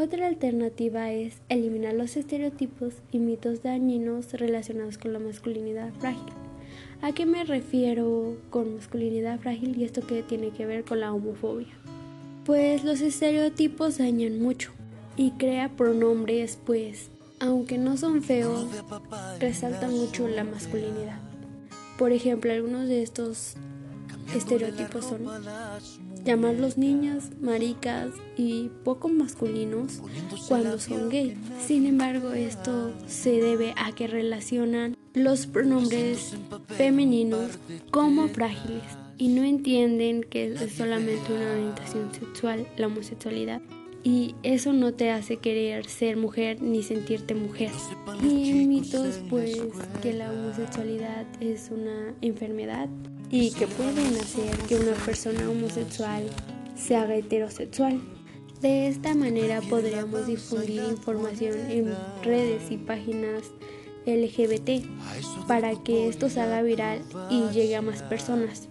Otra alternativa es eliminar los estereotipos y mitos dañinos relacionados con la masculinidad frágil. ¿A qué me refiero con masculinidad frágil y esto que tiene que ver con la homofobia? Pues los estereotipos dañan mucho y crea pronombres pues aunque no son feos, resaltan mucho la masculinidad. Por ejemplo, algunos de estos estereotipos son llamarlos niñas, maricas y poco masculinos cuando son gay. Sin embargo, esto se debe a que relacionan los pronombres femeninos como frágiles y no entienden que es solamente una orientación sexual, la homosexualidad, y eso no te hace querer ser mujer ni sentirte mujer. Y mitos pues que la homosexualidad es una enfermedad y que pueden hacer que una persona homosexual se haga heterosexual. De esta manera podríamos difundir información en redes y páginas LGBT para que esto se haga viral y llegue a más personas.